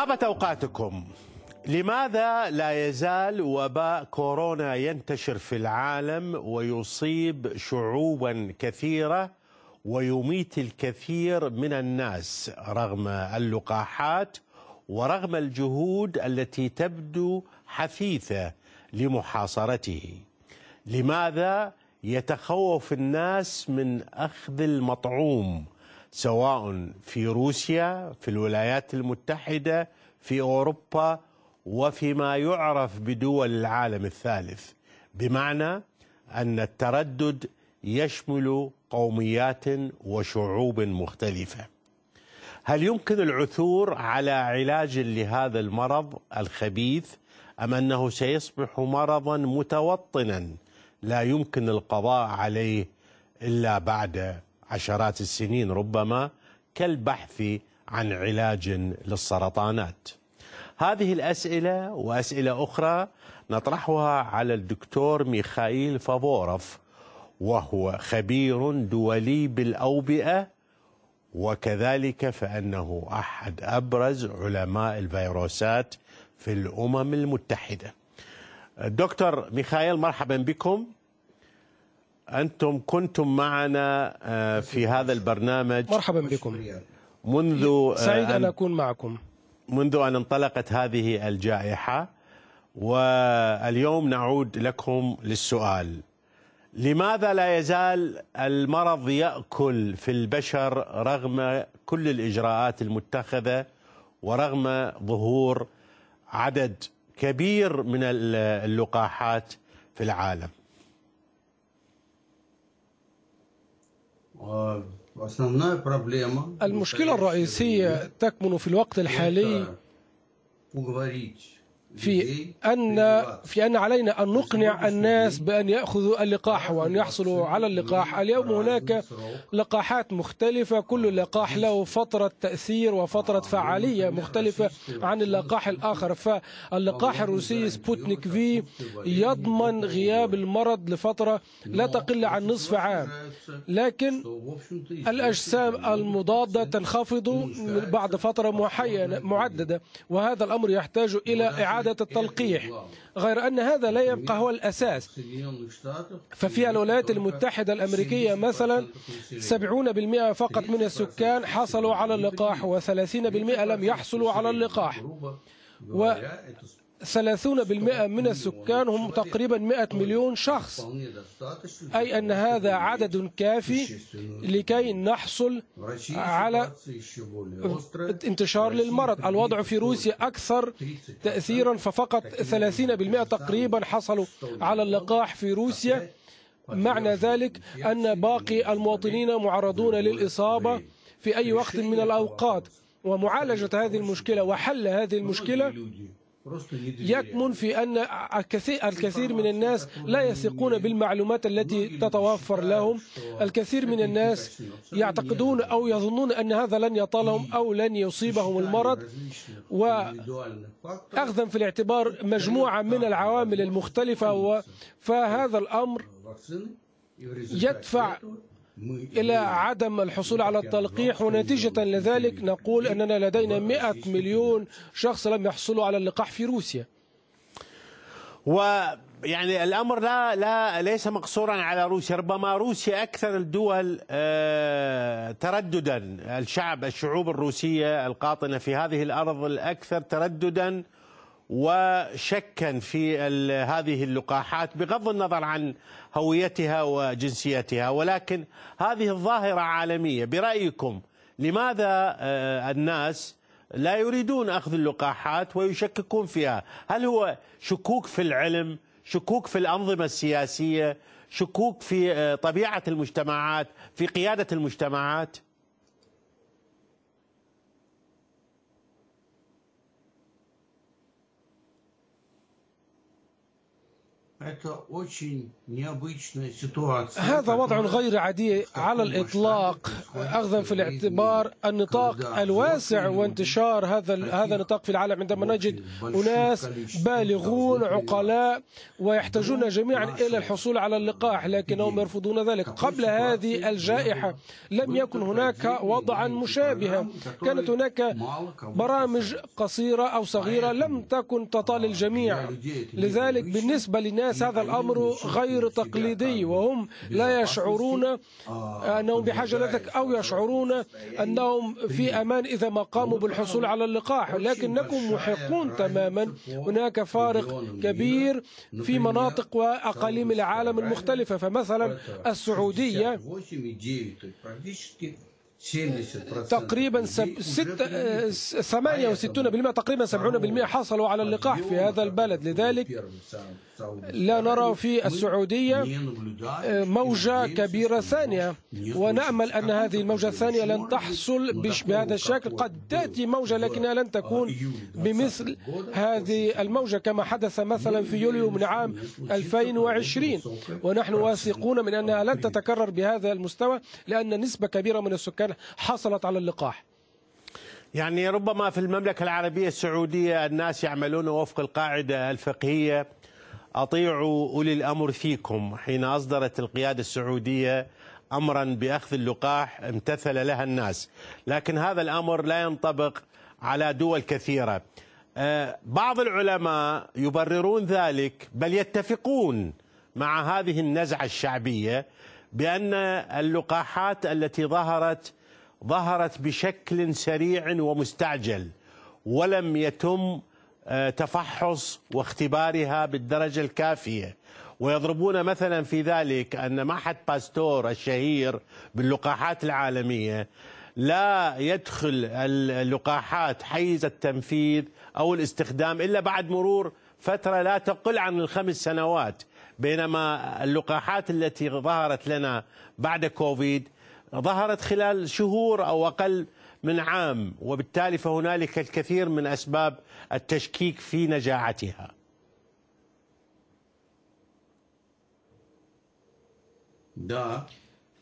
طابت أوقاتكم. لماذا لا يزال وباء كورونا ينتشر في العالم ويصيب شعوبا كثيرة ويميت الكثير من الناس رغم اللقاحات ورغم الجهود التي تبدو حثيثة لمحاصرته؟ لماذا يتخوف الناس من أخذ المطعوم سواء في روسيا في الولايات المتحدة في أوروبا وفيما يعرف بدول العالم الثالث بمعنى أن التردد يشمل قوميات وشعوب مختلفة. هل يمكن العثور على علاج لهذا المرض الخبيث أم أنه سيصبح مرضا متوطنا لا يمكن القضاء عليه إلا بعد عشرات السنين ربما كالبحث عن علاج للسرطانات. هذه الأسئلة وأسئلة أخرى نطرحها على الدكتور ميخائيل فافوروف وهو خبير دولي بالأوبئة وكذلك فإنه أحد أبرز علماء الفيروسات في الأمم المتحدة. دكتور ميخائيل مرحبا بكم. أنتم كنتم معنا في هذا البرنامج مرحبا بكم. منذ سعيد أن أكون معكم. منذ أن انطلقت هذه الجائحة واليوم نعود لكم للسؤال. لماذا لا يزال المرض يأكل في البشر رغم كل الإجراءات المتخذة ورغم ظهور عدد كبير من اللقاحات في العالم؟ المشكلة الرئيسية تكمن في الوقت الحالي. في أن في أن علينا أن نقنع الناس بأن يأخذوا اللقاح وأن يحصلوا على اللقاح. اليوم هناك لقاحات مختلفة. كل لقاح له فترة تأثير وفترة فعالية مختلفة عن اللقاح الآخر. فاللقاح الروسي سبوتنيك في يضمن غياب المرض لفترة لا تقل عن نصف عام. لكن الأجسام المضادة تنخفض بعد فترة معددة. وهذا الأمر يحتاج إلى إعادة إعادة التلقيح غير أن هذا لا يبقى هو الأساس. ففي الولايات المتحدة الأمريكية مثلا 70% فقط من السكان حصلوا على اللقاح و30% لم يحصلوا على اللقاح. و 30% من السكان هم تقريبا 100 مليون شخص. أي أن هذا عدد كافي لكي نحصل على انتشار للمرض. الوضع في روسيا أكثر تأثيرا ففقط 30% تقريبا حصلوا على اللقاح في روسيا. معنى ذلك أن باقي المواطنين معرضون للإصابة في أي وقت من الأوقات. ومعالجة هذه المشكلة وحل هذه المشكلة يكمن في أن الكثير من الناس لا يثقون بالمعلومات التي تتوفر لهم. الكثير من الناس يعتقدون أو يظنون أن هذا لن يطالهم أو لن يصيبهم المرض. وأخذا في الاعتبار مجموعة من العوامل المختلفة فهذا الأمر يدفع إلى عدم الحصول على التلقيح ونتيجة لذلك نقول أننا لدينا 100 مليون شخص لم يحصلوا على اللقاح في روسيا. ويعني الأمر لا لا ليس مقصورا على روسيا ربما روسيا أكثر الدول ترددا. الشعب الشعوب الروسية القاطنة في هذه الأرض الأكثر ترددا. وشكا في هذه اللقاحات بغض النظر عن هويتها وجنسيتها ولكن هذه الظاهرة عالمية. برأيكم لماذا الناس لا يريدون أخذ اللقاحات ويشككون فيها؟ هل هو شكوك في العلم شكوك في الأنظمة السياسية شكوك في طبيعة المجتمعات في قيادة المجتمعات؟ هذا وضع غير عادي على الإطلاق. أخذا في الاعتبار النطاق الواسع وانتشار هذا هذا النطاق في العالم عندما نجد أناس بالغون عقلاء ويحتاجون جميعا إلى الحصول على اللقاح لكنهم يرفضون ذلك. قبل هذه الجائحة لم يكن هناك وضعا مشابها كانت هناك برامج قصيرة أو صغيرة لم تكن تطال الجميع. لذلك بالنسبة للناس هذا الأمر غير تقليدي وهم لا يشعرون أنهم بحاجة لذلك أو يشعرون أنهم في أمان إذا ما قاموا بالحصول على اللقاح. لكنكم محقون تماما. هناك فارق كبير في مناطق وأقاليم العالم المختلفة. فمثلا السعودية. تقريبا سب... ست... 68% تقريبا 70% حصلوا على اللقاح في هذا البلد. لذلك لا نرى في السعودية موجة كبيرة ثانية ونأمل أن هذه الموجة الثانية لن تحصل بهذا الشكل. قد تأتي موجة لكنها لن تكون بمثل هذه الموجة كما حدث مثلا في يوليو من عام 2020 ونحن واثقون من أنها لن تتكرر بهذا المستوى لأن نسبة كبيرة من السكان حصلت على اللقاح. يعني ربما في المملكة العربية السعودية الناس يعملون وفق القاعدة الفقهية. أطيعوا أولي الأمر فيكم حين أصدرت القيادة السعودية أمرا بأخذ اللقاح امتثل لها الناس. لكن هذا الأمر لا ينطبق على دول كثيرة. بعض العلماء يبررون ذلك بل يتفقون مع هذه النزعة الشعبية بأن اللقاحات التي ظهرت ظهرت بشكل سريع ومستعجل ولم يتم تفحص واختبارها بالدرجة الكافية. ويضربون مثلا في ذلك أن معهد باستور الشهير باللقاحات العالمية لا يدخل اللقاحات حيز التنفيذ أو الاستخدام إلا بعد مرور فترة لا تقل عن الخمس سنوات بينما اللقاحات التي ظهرت لنا بعد كوفيد ظهرت خلال شهور أو أقل من عام وبالتالي فهنالك الكثير من أسباب التشكيك في نجاعتها.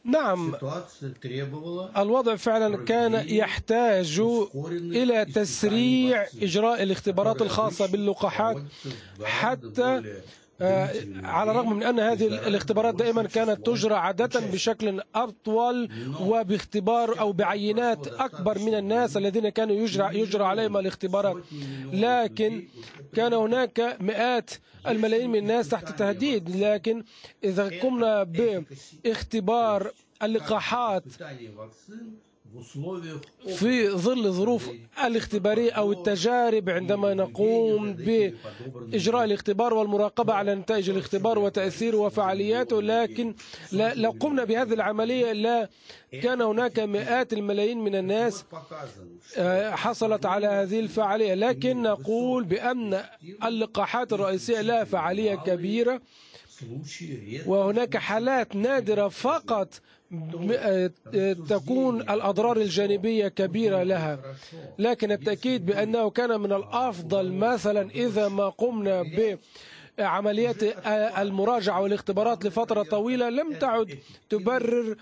نعم. الوضع فعلا كان يحتاج إلى تسريع إجراء الاختبارات الخاصة باللقاحات حتى على الرغم من أن هذه الاختبارات دائما كانت تجرى عادة بشكل أطول وباختبار أو بعينات أكبر من الناس الذين كانوا يجرى, يجرى عليهم الاختبارات لكن كان هناك مئات الملايين من الناس تحت تهديد لكن إذا قمنا باختبار اللقاحات في ظل ظروف الاختبارية أو التجارب عندما نقوم بإجراء الاختبار والمراقبة على نتائج الاختبار وتأثيره وفعالياته لكن لو قمنا بهذه العملية لا كان هناك مئات الملايين من الناس حصلت على هذه الفعالية. لكن نقول بأن اللقاحات الرئيسية لها فعالية كبيرة وهناك حالات نادرة فقط تكون الأضرار الجانبية كبيرة لها. لكن التأكيد بأنه كان من الأفضل مثلا إذا ما قمنا ب عمليات المراجعة والاختبارات لفترة طويلة لم تعد تبرر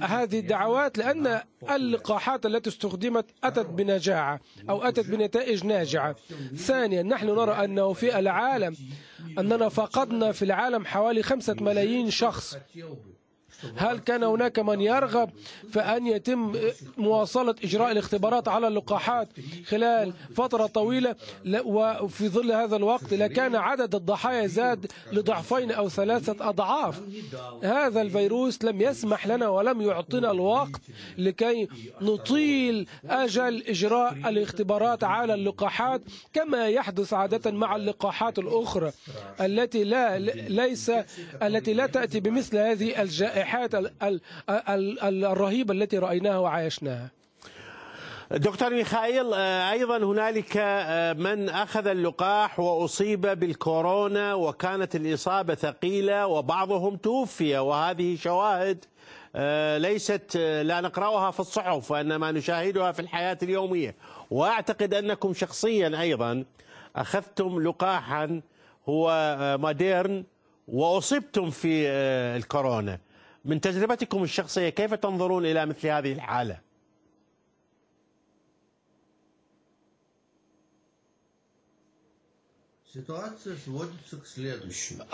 هذه الدعوات لأن اللقاحات التي استخدمت أتت بنجاعة أو أتت بنتائج ناجعة. ثانيا نحن نرى أنه في العالم أننا فقدنا في العالم حوالي خمسة ملايين شخص. هل كان هناك من يرغب في أن يتم مواصلة إجراء الاختبارات على اللقاحات خلال فترة طويلة؟ وفي ظل هذا الوقت لكان عدد الضحايا زاد لضعفين أو ثلاثة أضعاف. هذا الفيروس لم يسمح لنا ولم يعطنا الوقت لكي نطيل أجل إجراء الاختبارات على اللقاحات كما يحدث عادة مع اللقاحات الأخرى التي لا ليس التي لا تأتي بمثل هذه الجائحات الرهيبة التي رأيناها وعايشناها. دكتور ميخائيل أيضا هنالك من أخذ اللقاح وأصيب بالكورونا وكانت الإصابة ثقيلة وبعضهم توفي وهذه شواهد ليست لا نقرأها في الصحف وإنما نشاهدها في الحياة اليومية. وأعتقد أنكم شخصيا أيضا أخذتم لقاحا هو موديرن وأصبتم في الكورونا. من تجربتكم الشخصية كيف تنظرون إلى مثل هذه الحالة؟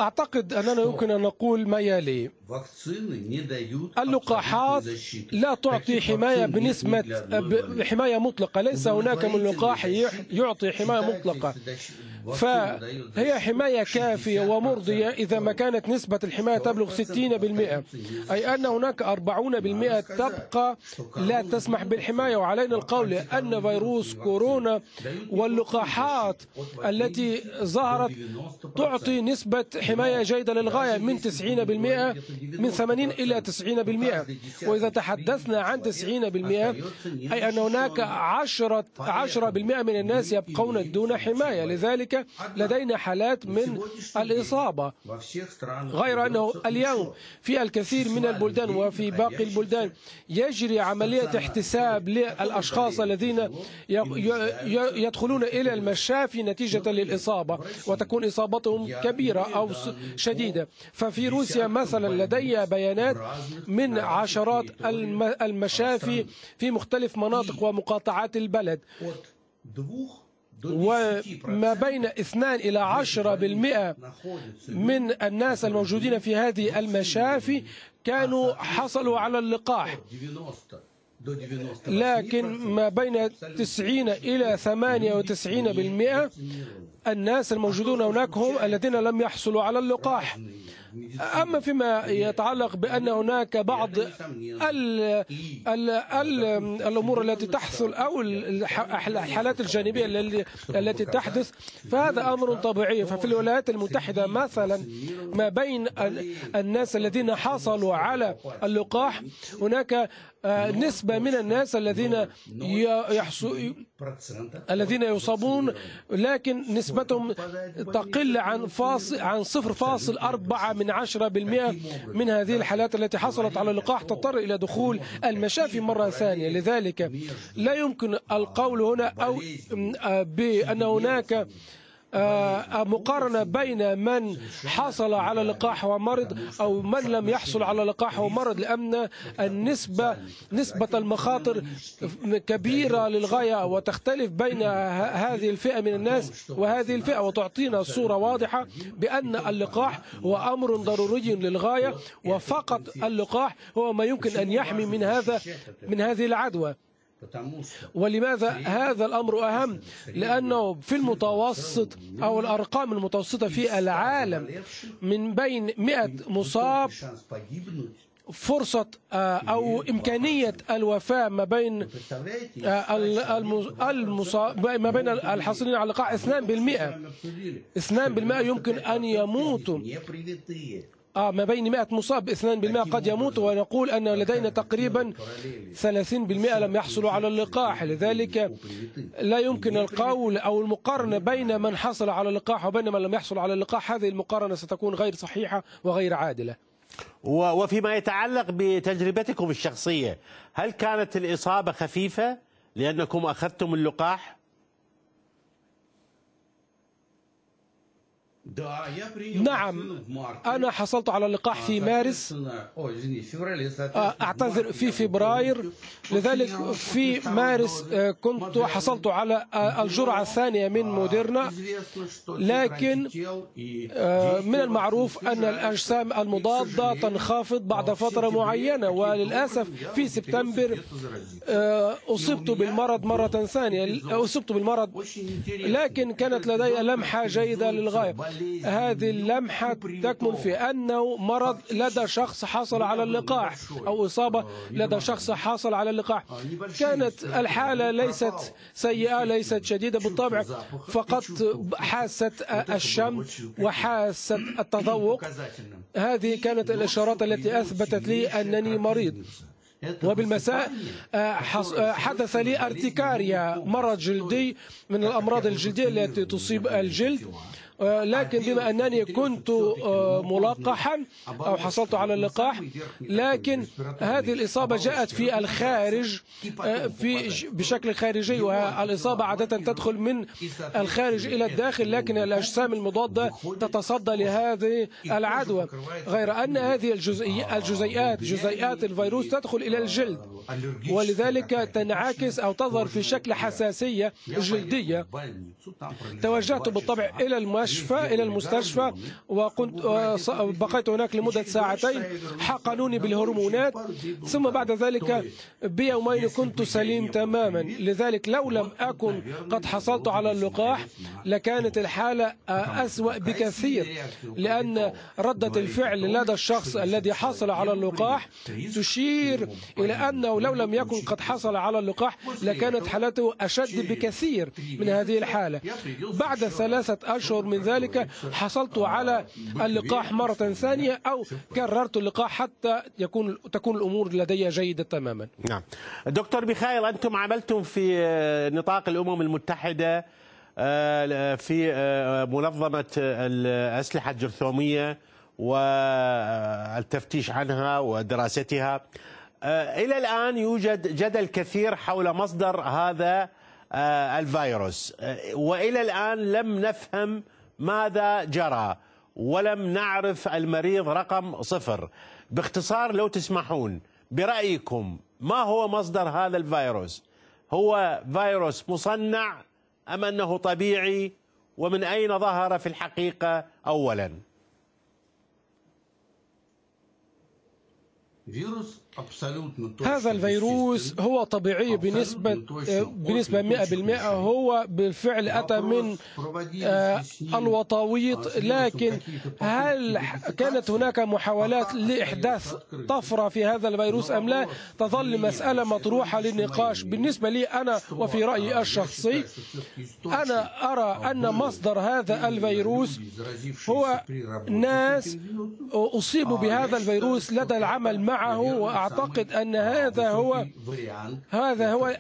أعتقد أننا يمكن أن نقول ما يلي. اللقاحات لا تعطي حماية بنسبة حماية مطلقة. ليس هناك من لقاح يعطي حماية مطلقة. فهي حماية كافية ومرضية إذا ما كانت نسبة الحماية تبلغ 60% أي أن هناك 40% تبقى لا تسمح بالحماية. وعلينا القول أن فيروس كورونا واللقاحات التي ظهرت تعطي نسبة حماية جيدة للغاية من 90% من 80 إلى 90% وإذا تحدثنا عن 90% أي أن هناك 10 10% من الناس يبقون دون حماية. لذلك لدينا حالات من الإصابة. غير أنه اليوم في الكثير من البلدان وفي باقي البلدان يجري عملية احتساب للأشخاص الذين يدخلون إلى المشافي نتيجة للإصابة. وتكون إصابتهم كبيرة أو شديدة. ففي روسيا مثلا لدي بيانات من عشرات المشافي في مختلف مناطق ومقاطعات البلد. وما بين 2 إلى 10 بالمئة من الناس الموجودين في هذه المشافي كانوا حصلوا على اللقاح. لكن ما بين 90 إلى 98 بالمئة الناس الموجودون هناك هم الذين لم يحصلوا على اللقاح. أما فيما يتعلق بأن هناك بعض ال ال ال الأمور التي تحصل أو الحالات الجانبية التي تحدث فهذا أمر طبيعي. ففي الولايات المتحدة مثلا ما بين الناس الذين حصلوا على اللقاح هناك نسبة من الناس الذين الذين يصابون لكن نسبتهم تقل عن فاصل عن 0.4 من 10% من هذه الحالات التي حصلت على اللقاح تضطر إلى دخول المشافي مرة ثانية. لذلك لا يمكن القول هنا أو آه، بأن هناك مقارنة بين من حصل على لقاح ومرض أو من لم يحصل على لقاح ومرض لأن النسبة نسبة المخاطر كبيرة للغاية وتختلف بين هذه الفئة من الناس وهذه الفئة. وتعطينا صورة واضحة بأن اللقاح هو أمر ضروري للغاية وفقط اللقاح هو ما يمكن أن يحمي من هذا من هذه العدوى. ولماذا هذا الأمر أهم؟ لأنه في المتوسط أو الأرقام المتوسطة في العالم من بين 100 مصاب فرصة آه، أو إمكانية الوفاة ما بين آه، المصاب ما بين الحاصلين على اللقاح 2% 2% يمكن أن يموتوا. آه ما بين 100 مصاب 2% قد يموت ونقول أن لدينا تقريبا 30% لم يحصلوا على اللقاح. لذلك لا يمكن القول أو المقارنة بين من حصل على اللقاح وبين من لم يحصل على اللقاح. هذه المقارنة ستكون غير صحيحة وغير عادلة. وفيما يتعلق بتجربتكم الشخصية هل كانت الإصابة خفيفة لأنكم أخذتم اللقاح؟ نعم أنا حصلت على اللقاح في مارس أعتذر في فبراير لذلك في مارس كنت حصلت على آه، الجرعة الثانية من موديرنا لكن من المعروف أن الأجسام المضادة تنخفض بعد فترة معينة وللأسف في سبتمبر أصبت بالمرض مرة ثانية. أصبت بالمرض. لكن كانت لدي لمحة جيدة للغاية. هذه اللمحة تكمن في أنه مرض لدى شخص حصل على اللقاح أو إصابة لدى شخص حصل على اللقاح. كانت الحالة ليست سيئة ليست شديدة بالطبع فقط حاسة الشم وحاسة التذوق. هذه كانت الإشارات التي أثبتت لي أنني مريض. وبالمساء آه، آه، حدث لي ارتكاريا مرض جلدي من الأمراض الجلدية التي تصيب الجلد. لكن بما أنني كنت ملقحا أو حصلت على اللقاح لكن هذه الإصابة جاءت في الخارج في بشكل خارجي والإصابة عادة تدخل من الخارج إلى الداخل لكن الأجسام المضادة تتصدى لهذه العدوى. غير أن هذه الجزيئات جزيئات الفيروس تدخل إلى الجلد. ولذلك تنعكس أو تظهر في شكل حساسية جلدية. توجهت بالطبع إلى المشفى إلى المستشفى وكنت بقيت هناك لمدة ساعتين حقنوني بالهرمونات ثم بعد ذلك بيومين كنت سليم تماما. لذلك لو لم أكن قد حصلت على اللقاح لكانت الحالة أسوأ بكثير لأن ردة الفعل لدى الشخص الذي حصل على اللقاح تشير إلى أنه لو لم يكن قد حصل على اللقاح لكانت حالته أشد بكثير من هذه الحالة. بعد ثلاثة أشهر من ذلك حصلت على اللقاح مرة ثانية أو كررت اللقاح حتى يكون تكون الأمور لدي جيدة تماما. نعم. دكتور ميخائيل أنتم عملتم في نطاق الأمم المتحدة في منظمة الأسلحة الجرثومية والتفتيش عنها ودراستها. إلى الآن يوجد جدل كثير حول مصدر هذا الفيروس. وإلى الآن لم نفهم ماذا جرى؟ ولم نعرف المريض رقم صفر. باختصار لو تسمحون برأيكم ما هو مصدر هذا الفيروس؟ هو فيروس مصنع أم أنه طبيعي؟ ومن أين ظهر في الحقيقة اولا؟ فيروس هذا الفيروس هو طبيعي بنسبة بنسبة 100% هو بالفعل أتى من الوطاويط. لكن هل كانت هناك محاولات لإحداث طفرة في هذا الفيروس أم لا؟ تظل مسألة مطروحة للنقاش. بالنسبة لي أنا وفي رأيي الشخصي أنا أرى أن مصدر هذا الفيروس هو ناس أصيبوا بهذا الفيروس لدى العمل معه وأعتقد أن هذا هو هذا هو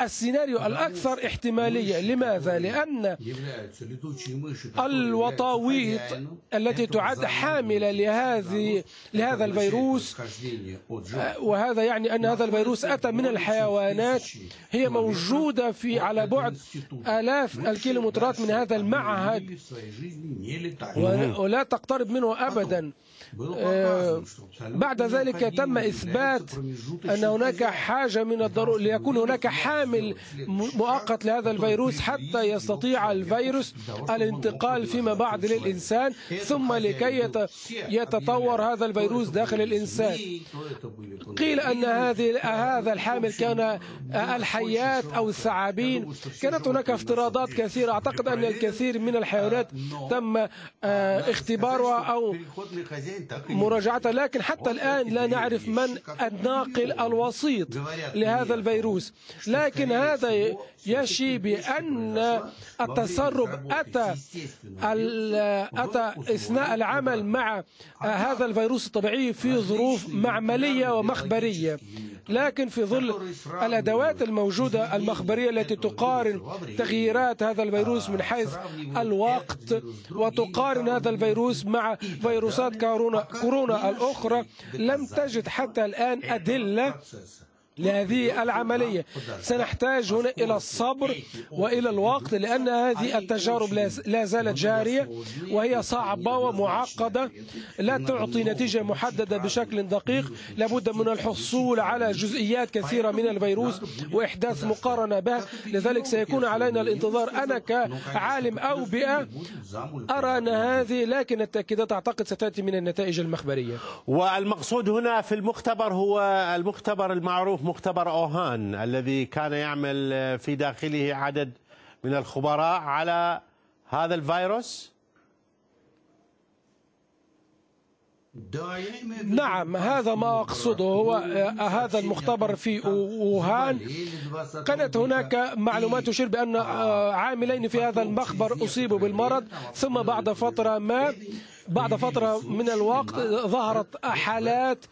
السيناريو الأكثر احتمالية. لماذا؟ لأن الوطاويط التي تعد حاملة لهذه لهذا الفيروس. وهذا يعني أن هذا الفيروس أتى من الحيوانات. هي موجودة في على بعد آلاف الكيلومترات من هذا المعهد. ولا تقترب منه أبدا. بعد ذلك تم إثبات أن هناك حاجة من الضرورة ليكون هناك حامل مؤقت لهذا الفيروس حتى يستطيع الفيروس الانتقال فيما بعد للإنسان ثم لكي يتطور هذا الفيروس داخل الإنسان. قيل أن هذه هذا الحامل كان الحيات أو الثعابين. كانت هناك افتراضات كثيرة. أعتقد أن الكثير من الحيوانات تم اختبارها أو مراجعتها لكن حتى الآن لا نعرف من الناقل الوسيط لهذا الفيروس. لكن هذا يشي بأن التسرب أتى أتى أثناء العمل مع هذا الفيروس الطبيعي في ظروف معملية ومخبرية. لكن في ظل الأدوات الموجودة المخبرية التي تقارن تغييرات هذا الفيروس من حيث الوقت وتقارن هذا الفيروس مع فيروسات كورونا, كورونا الأخرى لم تجد حتى الآن أدلة لهذه العملية. سنحتاج هنا إلى الصبر وإلى الوقت لأن هذه التجارب لا زالت جارية وهي صعبة ومعقدة. لا تعطي نتيجة محددة بشكل دقيق. لابد من الحصول على جزئيات كثيرة من الفيروس وإحداث مقارنة به. لذلك سيكون علينا الانتظار. أنا كعالم أو بيئة أرى أن هذه لكن التأكيدات أعتقد ستأتي من النتائج المخبرية. والمقصود هنا في المختبر هو المختبر المعروف مختبر أوهان الذي كان يعمل في داخله عدد من الخبراء على هذا الفيروس؟ نعم هذا ما أقصده هو هذا المختبر في ووهان كانت هناك معلومات تشير بأن عاملين في هذا المخبر أصيبوا بالمرض ثم بعد فترة ما بعد فترة من الوقت ظهرت حالات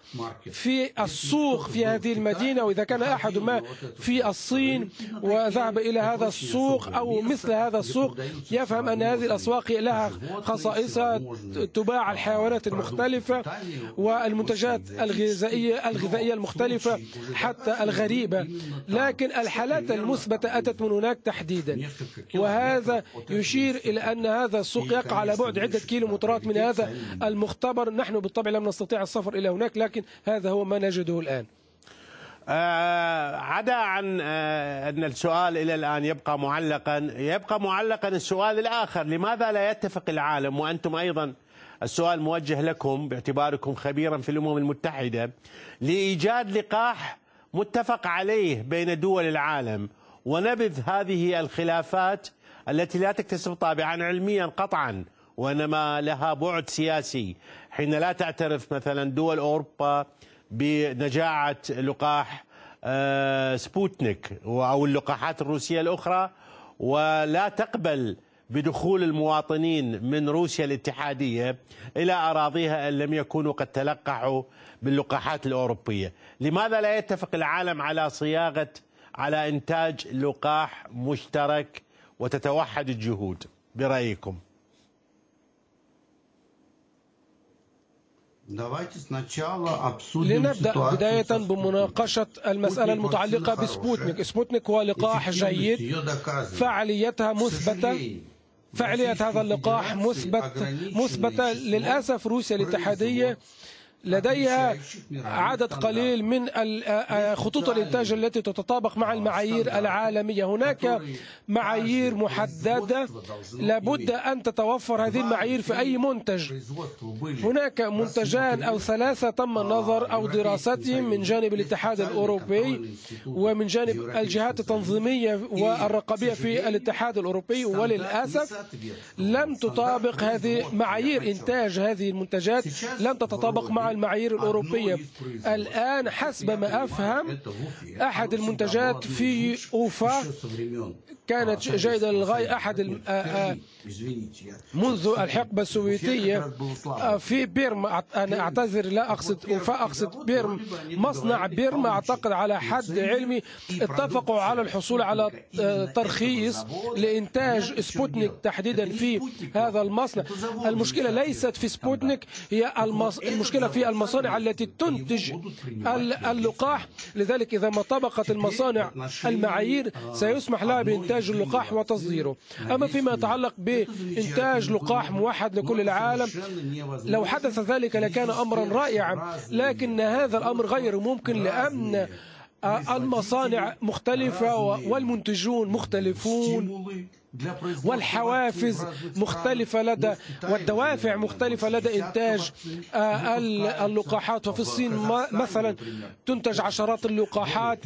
في السوق في هذه المدينة وإذا كان أحد ما في الصين وذهب إلى هذا السوق أو مثل هذا السوق يفهم أن هذه الأسواق لها خصائصها تباع الحيوانات المختلفة والمنتجات الغذائية الغذائية المختلفة حتى الغريبة. لكن الحالات المثبتة أتت من هناك تحديدا. وهذا يشير إلى أن هذا السوق يقع على بعد عدة كيلومترات من هذا المختبر. نحن بالطبع لم نستطيع السفر إلى هناك لكن هذا هو ما نجده الآن. آه عدا عن آه أن السؤال إلى الآن يبقى معلقا يبقى معلقا السؤال الآخر. لماذا لا يتفق العالم وأنتم أيضا السؤال موجه لكم باعتباركم خبيرا في الأمم المتحدة لإيجاد لقاح متفق عليه بين دول العالم ونبذ هذه الخلافات التي لا تكتسب طابعا علميا قطعا. وإنما لها بعد سياسي. حين لا تعترف مثلا دول أوروبا بنجاعة لقاح آه، سبوتنيك أو اللقاحات الروسية الأخرى ولا تقبل بدخول المواطنين من روسيا الاتحادية إلى أراضيها إن لم يكونوا قد تلقحوا باللقاحات الأوروبية، لماذا لا يتفق العالم على صياغة على إنتاج لقاح مشترك وتتوحد الجهود؟ برأيكم؟ لنبدأ بداية بمناقشة المسألة المتعلقة بسبوتنيك سبوتنيك هو لقاح جيد فعاليتها مثبتة فعالية هذا اللقاح مثبت مثبتة للأسف روسيا الاتحادية لديها عدد قليل من خطوط الإنتاج التي تتطابق مع المعايير العالمية. هناك معايير محددة. لابد أن تتوفر هذه المعايير في أي منتج. هناك منتجان أو ثلاثة تم النظر أو دراستهم من جانب الاتحاد الأوروبي ومن جانب الجهات التنظيمية والرقابية في الاتحاد الأوروبي. وللأسف لم تطابق هذه معايير إنتاج هذه المنتجات. لم تتطابق مع المعايير الأوروبية. الآن حسب ما أفهم أحد المنتجات في أوفا كانت جيدة للغاية أحد منذ الحقبة السوفيتية في بيرما أنا أعتذر لا أقصد أوفا أقصد بيرم مصنع بيرما أعتقد على حد علمي. اتفقوا على الحصول على ترخيص لإنتاج سبوتنيك تحديدا في هذا المصنع. المشكلة ليست في سبوتنيك هي المشكلة في المصانع التي تنتج اللقاح. لذلك إذا ما طبقت المصانع المعايير سيسمح لها بإنتاج اللقاح وتصديره. أما فيما يتعلق بإنتاج لقاح موحد لكل العالم لو حدث ذلك لكان أمرا رائعا لكن هذا الأمر غير ممكن لأن المصانع مختلفة والمنتجون مختلفون. والحوافز مختلفة لدى والدوافع مختلفة لدى إنتاج اللقاحات. وفي الصين مثلا تنتج عشرات اللقاحات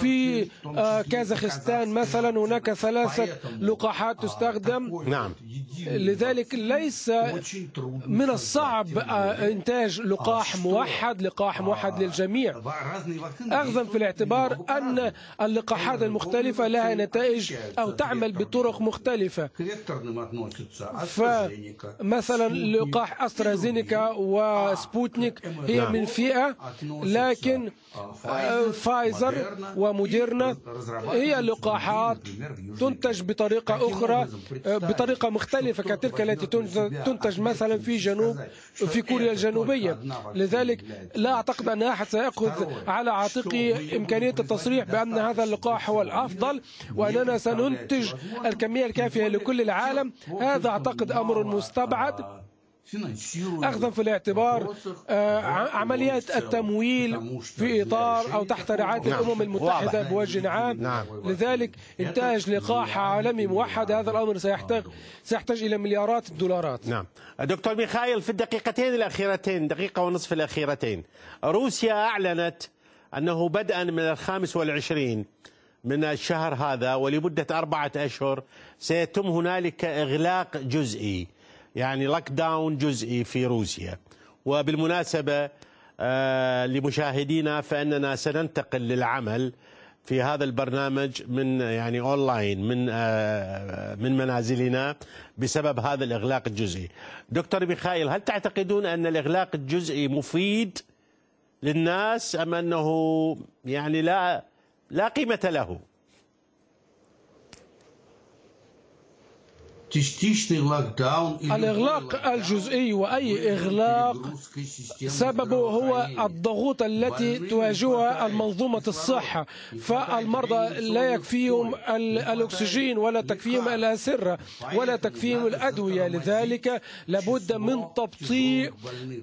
في كازاخستان. مثلا هناك ثلاثة لقاحات تستخدم. نعم. لذلك ليس من الصعب إنتاج لقاح موحد لقاح موحد للجميع. أخذا في الاعتبار أن اللقاحات المختلفة لها نتائج أو تعمل بطرق مختلفة. مختلفة. فمثلا لقاح أسترازينيكا وسبوتنيك هي من فئة لكن فايزر وموديرنا هي لقاحات تنتج بطريقة أخرى بطريقة مختلفة كتلك التي تنتج مثلا في جنوب في كوريا الجنوبية لذلك لا أعتقد أن أحد سيأخذ على عاتقه إمكانية التصريح بأن هذا اللقاح هو الأفضل وأننا سننتج الكمية الكافية لكل العالم. هذا أعتقد أمر مستبعد. أخذا في الاعتبار عمليات التمويل في إطار أو تحت رعاية نعم. الأمم المتحدة بوجه عام. نعم. لذلك إنتاج لقاح عالمي موحد. هذا الأمر سيحتاج سيحتاج إلى مليارات الدولارات. نعم. دكتور ميخائيل في الدقيقتين الأخيرتين دقيقة ونصف الأخيرتين روسيا أعلنت أنه بدءا من الخامس والعشرين من الشهر هذا ولمدة أربعة أشهر سيتم هنالك إغلاق جزئي يعني lockdown جزئي في روسيا وبالمناسبة آه لمشاهدينا فإننا سننتقل للعمل في هذا البرنامج من يعني اونلاين من آه، من منازلنا بسبب هذا الإغلاق الجزئي. دكتور ميخائيل هل تعتقدون أن الإغلاق الجزئي مفيد للناس أم أنه يعني لا لا قيمة له؟ الإغلاق الجزئي وأي إغلاق سببه هو الضغوط التي تواجهها المنظومة الصحة فالمرضى لا يكفيهم الأكسجين ولا تكفيهم الأسرة ولا تكفيهم الأدوية لذلك لابد من تبطيء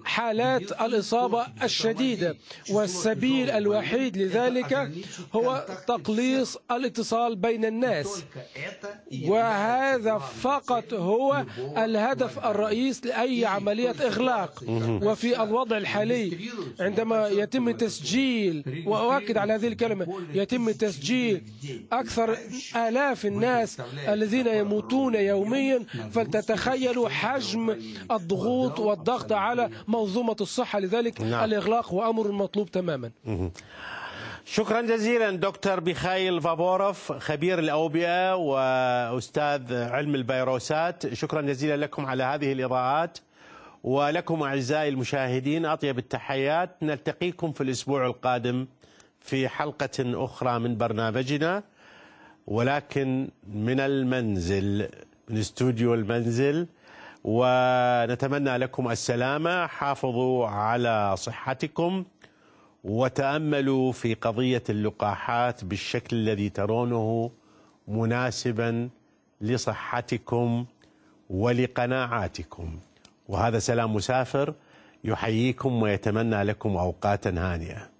حالات الإصابة الشديدة والسبيل الوحيد لذلك هو تقليص الاتصال بين الناس وهذا فقط فقط هو الهدف الرئيس لأي عملية إغلاق. وفي الوضع الحالي عندما يتم تسجيل وأؤكد على هذه الكلمة يتم تسجيل أكثر آلاف الناس الذين يموتون يوميا فلتتخيلوا حجم الضغوط والضغط على منظومة الصحة. لذلك نعم. الإغلاق هو أمر مطلوب تماما. شكرا جزيلا دكتور بيخايل فابوروف خبير الأوبئة وأستاذ علم الفيروسات شكرا جزيلا لكم على هذه الإضاءات. ولكم أعزائي المشاهدين أطيب التحيات. نلتقيكم في الأسبوع القادم في حلقة أخرى من برنامجنا. ولكن من المنزل من استوديو المنزل. ونتمنى لكم السلامة. حافظوا على صحتكم. وتأملوا في قضية اللقاحات بالشكل الذي ترونه مناسبا لصحتكم ولقناعاتكم. وهذا سلام مسافر يحييكم ويتمنى لكم أوقاتا هانئة.